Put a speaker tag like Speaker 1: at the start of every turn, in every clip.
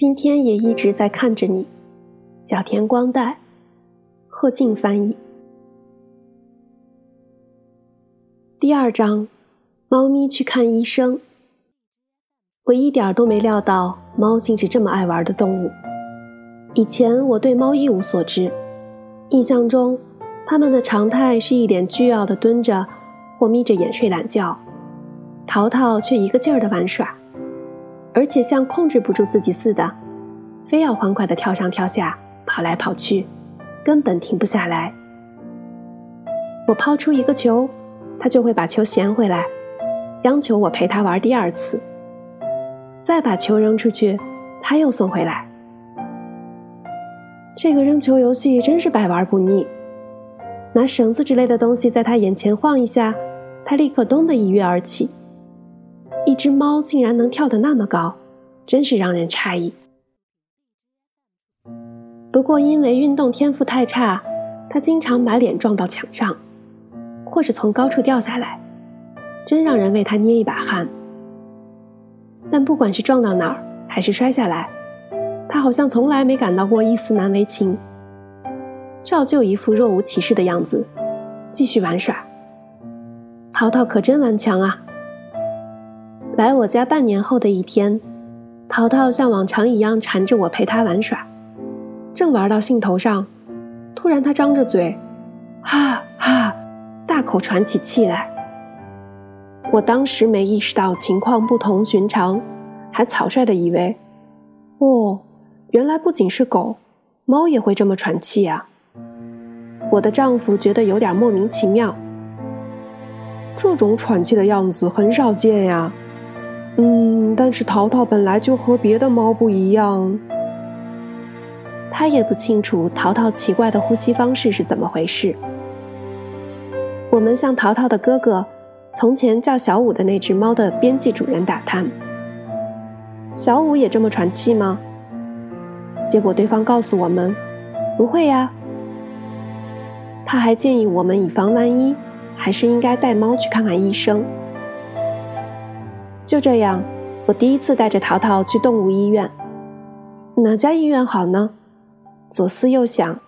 Speaker 1: 今天也一直在看着你。角田光代，贺静翻译。第二章，猫咪去看医生。我一点都没料到猫竟是这么爱玩的动物。以前我对猫一无所知，印象中它们的常态是一脸倨傲的蹲着或眯着眼睡懒觉，淘淘却一个劲儿的玩耍，而且像控制不住自己似的，非要欢快的跳上跳下。跑来跑去，根本停不下来。我抛出一个球，他就会把球衔回来，央求我陪他玩第二次。再把球扔出去，他又送回来。这个扔球游戏真是百玩不腻。拿绳子之类的东西在他眼前晃一下，他立刻咚的一跃而起。只猫竟然能跳得那么高，真是让人诧异。不过，因为运动天赋太差，他经常把脸撞到墙上，或是从高处掉下来，真让人为他捏一把汗。但不管是撞到哪儿，还是摔下来，他好像从来没感到过一丝难为情，照旧一副若无其事的样子，继续玩耍。淘淘可真顽强啊！来我家半年后的一天，淘淘像往常一样缠着我陪他玩耍。正玩到兴头上，突然他张着嘴，哈哈，大口喘起气来。我当时没意识到情况不同寻常，还草率的以为，哦，原来不仅是狗，猫也会这么喘气啊。我的丈夫觉得有点莫名其妙，这种喘气的样子很少见呀。嗯，但是淘淘本来就和别的猫不一样。他也不清楚淘淘奇怪的呼吸方式是怎么回事。我们向淘淘的哥哥，从前叫小五的那只猫的编辑主人打探：“小五也这么喘气吗？”结果对方告诉我们：“不会呀。”他还建议我们以防万一，还是应该带猫去看看医生。就这样，我第一次带着淘淘去动物医院。哪家医院好呢？左思右想，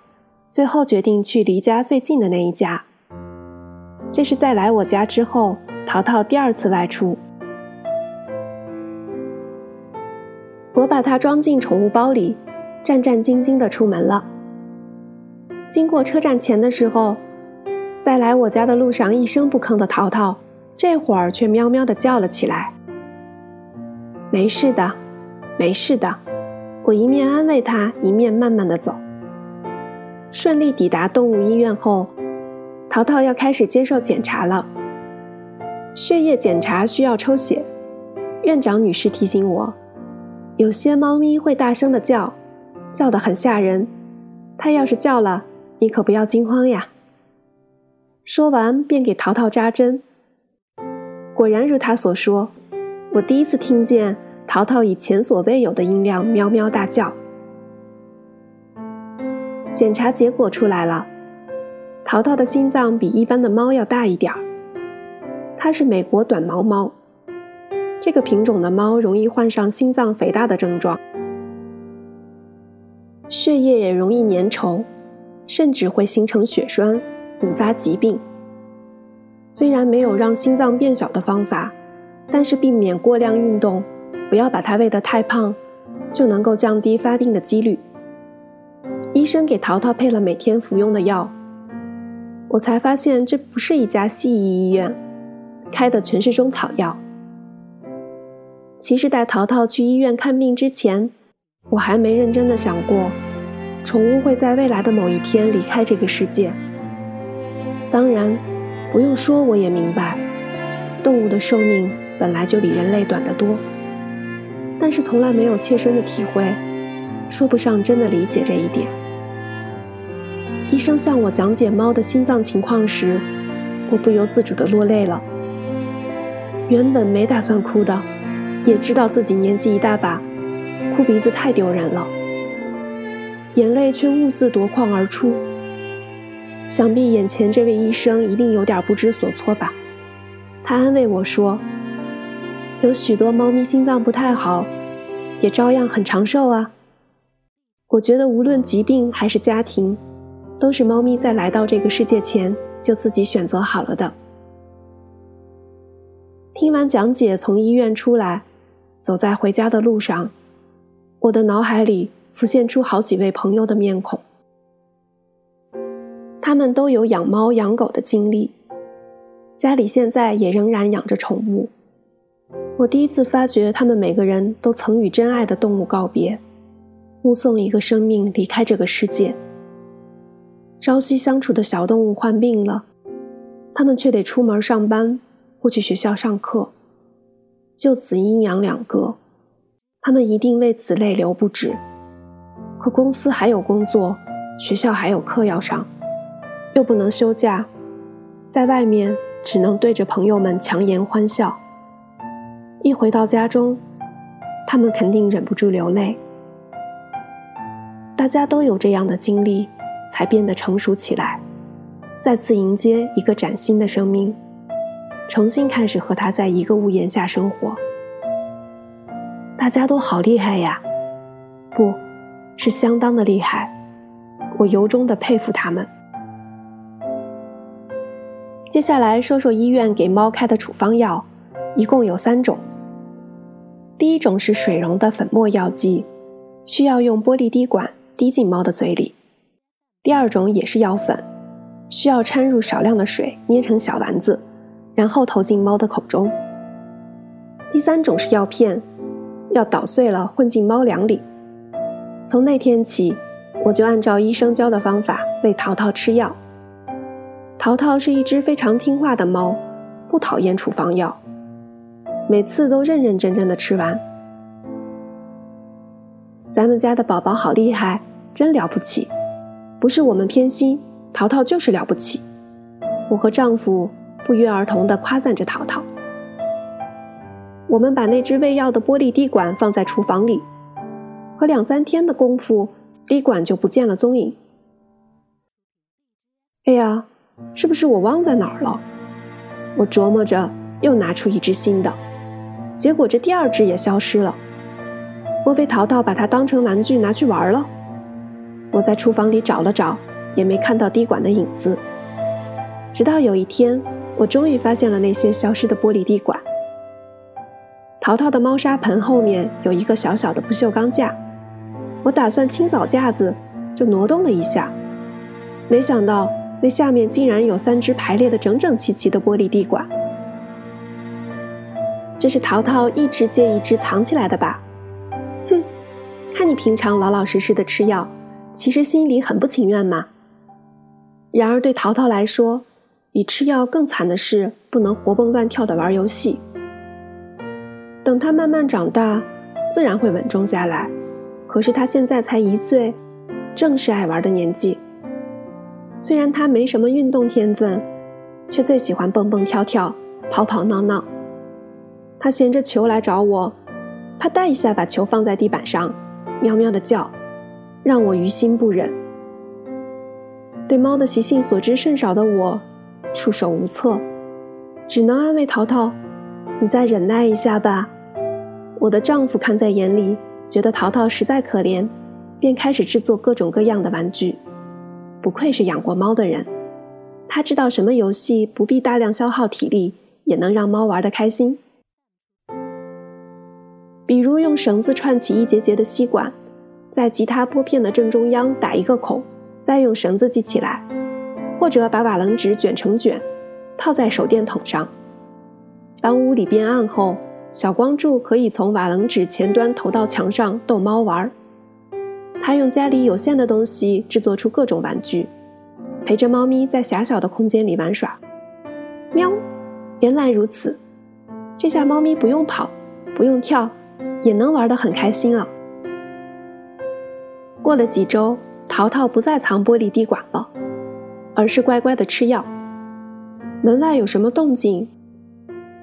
Speaker 1: 最后决定去离家最近的那一家。这是在来我家之后，淘淘第二次外出。我把它装进宠物包里，战战兢兢地出门了。经过车站前的时候，在来我家的路上一声不吭的淘淘，这会儿却喵喵地叫了起来。没事的，没事的。我一面安慰他，一面慢慢的走。顺利抵达动物医院后，淘淘要开始接受检查了。血液检查需要抽血。院长女士提醒我，有些猫咪会大声的叫，叫得很吓人。它要是叫了，你可不要惊慌呀。说完便给淘淘扎针。果然如他所说，我第一次听见。淘淘以前所未有的音量喵喵大叫。检查结果出来了，淘淘的心脏比一般的猫要大一点儿。它是美国短毛猫，这个品种的猫容易患上心脏肥大的症状，血液也容易粘稠，甚至会形成血栓，引发疾病。虽然没有让心脏变小的方法，但是避免过量运动。不要把它喂得太胖，就能够降低发病的几率。医生给淘淘配了每天服用的药，我才发现这不是一家西医医院，开的全是中草药。其实带淘淘去医院看病之前，我还没认真的想过，宠物会在未来的某一天离开这个世界。当然，不用说我也明白，动物的寿命本来就比人类短得多。但是从来没有切身的体会，说不上真的理解这一点。医生向我讲解猫的心脏情况时，我不由自主地落泪了。原本没打算哭的，也知道自己年纪一大把，哭鼻子太丢人了，眼泪却兀自夺眶而出。想必眼前这位医生一定有点不知所措吧？他安慰我说。有许多猫咪心脏不太好，也照样很长寿啊。我觉得无论疾病还是家庭，都是猫咪在来到这个世界前就自己选择好了的。听完讲解，从医院出来，走在回家的路上，我的脑海里浮现出好几位朋友的面孔。他们都有养猫养狗的经历，家里现在也仍然养着宠物。我第一次发觉，他们每个人都曾与真爱的动物告别，目送一个生命离开这个世界。朝夕相处的小动物患病了，他们却得出门上班或去学校上课，就此阴阳两隔。他们一定为此泪流不止。可公司还有工作，学校还有课要上，又不能休假，在外面只能对着朋友们强颜欢笑。一回到家中，他们肯定忍不住流泪。大家都有这样的经历，才变得成熟起来，再次迎接一个崭新的生命，重新开始和他在一个屋檐下生活。大家都好厉害呀，不，是相当的厉害，我由衷的佩服他们。接下来说说医院给猫开的处方药，一共有三种。第一种是水溶的粉末药剂，需要用玻璃滴管滴进猫的嘴里；第二种也是药粉，需要掺入少量的水捏成小丸子，然后投进猫的口中；第三种是药片，要捣碎了混进猫粮里。从那天起，我就按照医生教的方法喂淘淘吃药。淘淘是一只非常听话的猫，不讨厌处方药。每次都认认真真的吃完。咱们家的宝宝好厉害，真了不起！不是我们偏心，淘淘就是了不起。我和丈夫不约而同地夸赞着淘淘。我们把那只喂药的玻璃滴管放在厨房里，可两三天的功夫，滴管就不见了踪影。哎呀，是不是我忘在哪儿了？我琢磨着，又拿出一只新的。结果这第二只也消失了，莫非淘淘把它当成玩具拿去玩了？我在厨房里找了找，也没看到滴管的影子。直到有一天，我终于发现了那些消失的玻璃滴管。淘淘的猫砂盆后面有一个小小的不锈钢架，我打算清扫架子，就挪动了一下，没想到那下面竟然有三只排列的整整齐齐的玻璃滴管。这是淘淘一只接一只藏起来的吧？哼，看你平常老老实实的吃药，其实心里很不情愿嘛。然而对淘淘来说，比吃药更惨的是不能活蹦乱跳的玩游戏。等他慢慢长大，自然会稳重下来。可是他现在才一岁，正是爱玩的年纪。虽然他没什么运动天分，却最喜欢蹦蹦跳跳、跑跑闹闹。他衔着球来找我，啪嗒一下把球放在地板上，喵喵的叫，让我于心不忍。对猫的习性所知甚少的我，束手无策，只能安慰淘淘：“你再忍耐一下吧。”我的丈夫看在眼里，觉得淘淘实在可怜，便开始制作各种各样的玩具。不愧是养过猫的人，他知道什么游戏不必大量消耗体力，也能让猫玩得开心。比如用绳子串起一节节的吸管，在吉他拨片的正中央打一个孔，再用绳子系起来；或者把瓦楞纸卷成卷，套在手电筒上。当屋里变暗后，小光柱可以从瓦楞纸前端投到墙上逗猫玩儿。他用家里有限的东西制作出各种玩具，陪着猫咪在狭小的空间里玩耍。喵，原来如此，这下猫咪不用跑，不用跳。也能玩得很开心啊！过了几周，淘淘不再藏玻璃滴管了，而是乖乖的吃药。门外有什么动静，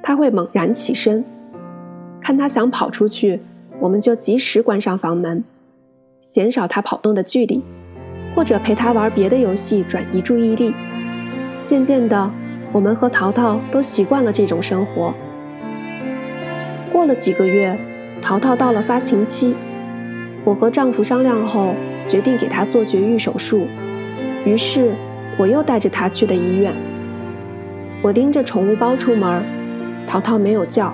Speaker 1: 他会猛然起身，看他想跑出去，我们就及时关上房门，减少他跑动的距离，或者陪他玩别的游戏转移注意力。渐渐的，我们和淘淘都习惯了这种生活。过了几个月。淘淘到了发情期，我和丈夫商量后决定给她做绝育手术，于是我又带着她去了医院。我拎着宠物包出门，淘淘没有叫，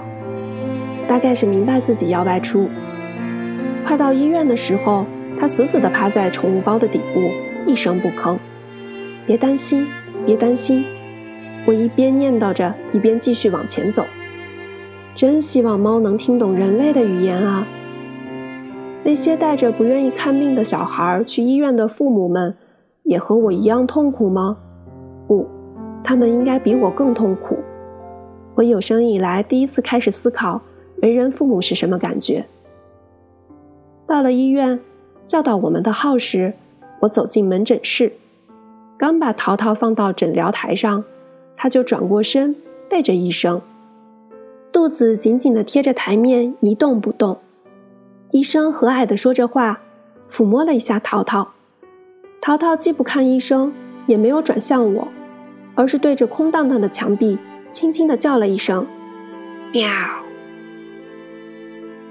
Speaker 1: 大概是明白自己要外出。快到医院的时候，她死死地趴在宠物包的底部，一声不吭。别担心，别担心，我一边念叨着，一边继续往前走。真希望猫能听懂人类的语言啊！那些带着不愿意看病的小孩去医院的父母们，也和我一样痛苦吗？不，他们应该比我更痛苦。我有生以来第一次开始思考，为人父母是什么感觉。到了医院，叫到我们的号时，我走进门诊室，刚把淘淘放到诊疗台上，他就转过身，背着医生。肚子紧紧地贴着台面，一动不动。医生和蔼地说着话，抚摸了一下淘淘。淘淘既不看医生，也没有转向我，而是对着空荡荡的墙壁，轻轻地叫了一声：“喵。”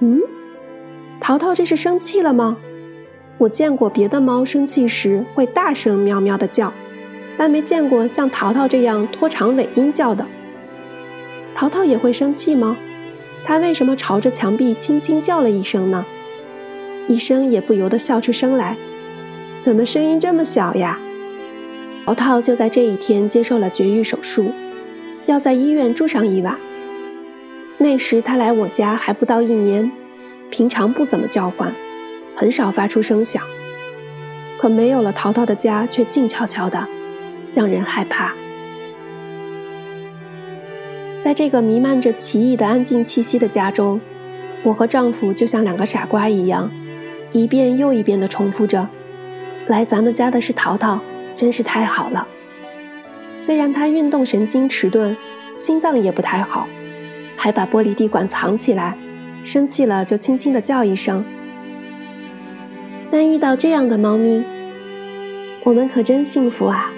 Speaker 1: 嗯，淘淘这是生气了吗？我见过别的猫生气时会大声喵喵地叫，但没见过像淘淘这样拖长尾音叫的。淘淘也会生气吗？他为什么朝着墙壁轻轻叫了一声呢？医生也不由得笑出声来。怎么声音这么小呀？淘淘就在这一天接受了绝育手术，要在医院住上一晚。那时他来我家还不到一年，平常不怎么叫唤，很少发出声响。可没有了淘淘的家却静悄悄的，让人害怕。在这个弥漫着奇异的安静气息的家中，我和丈夫就像两个傻瓜一样，一遍又一遍地重复着：“来咱们家的是淘淘，真是太好了。”虽然他运动神经迟钝，心脏也不太好，还把玻璃滴管藏起来，生气了就轻轻地叫一声。但遇到这样的猫咪，我们可真幸福啊！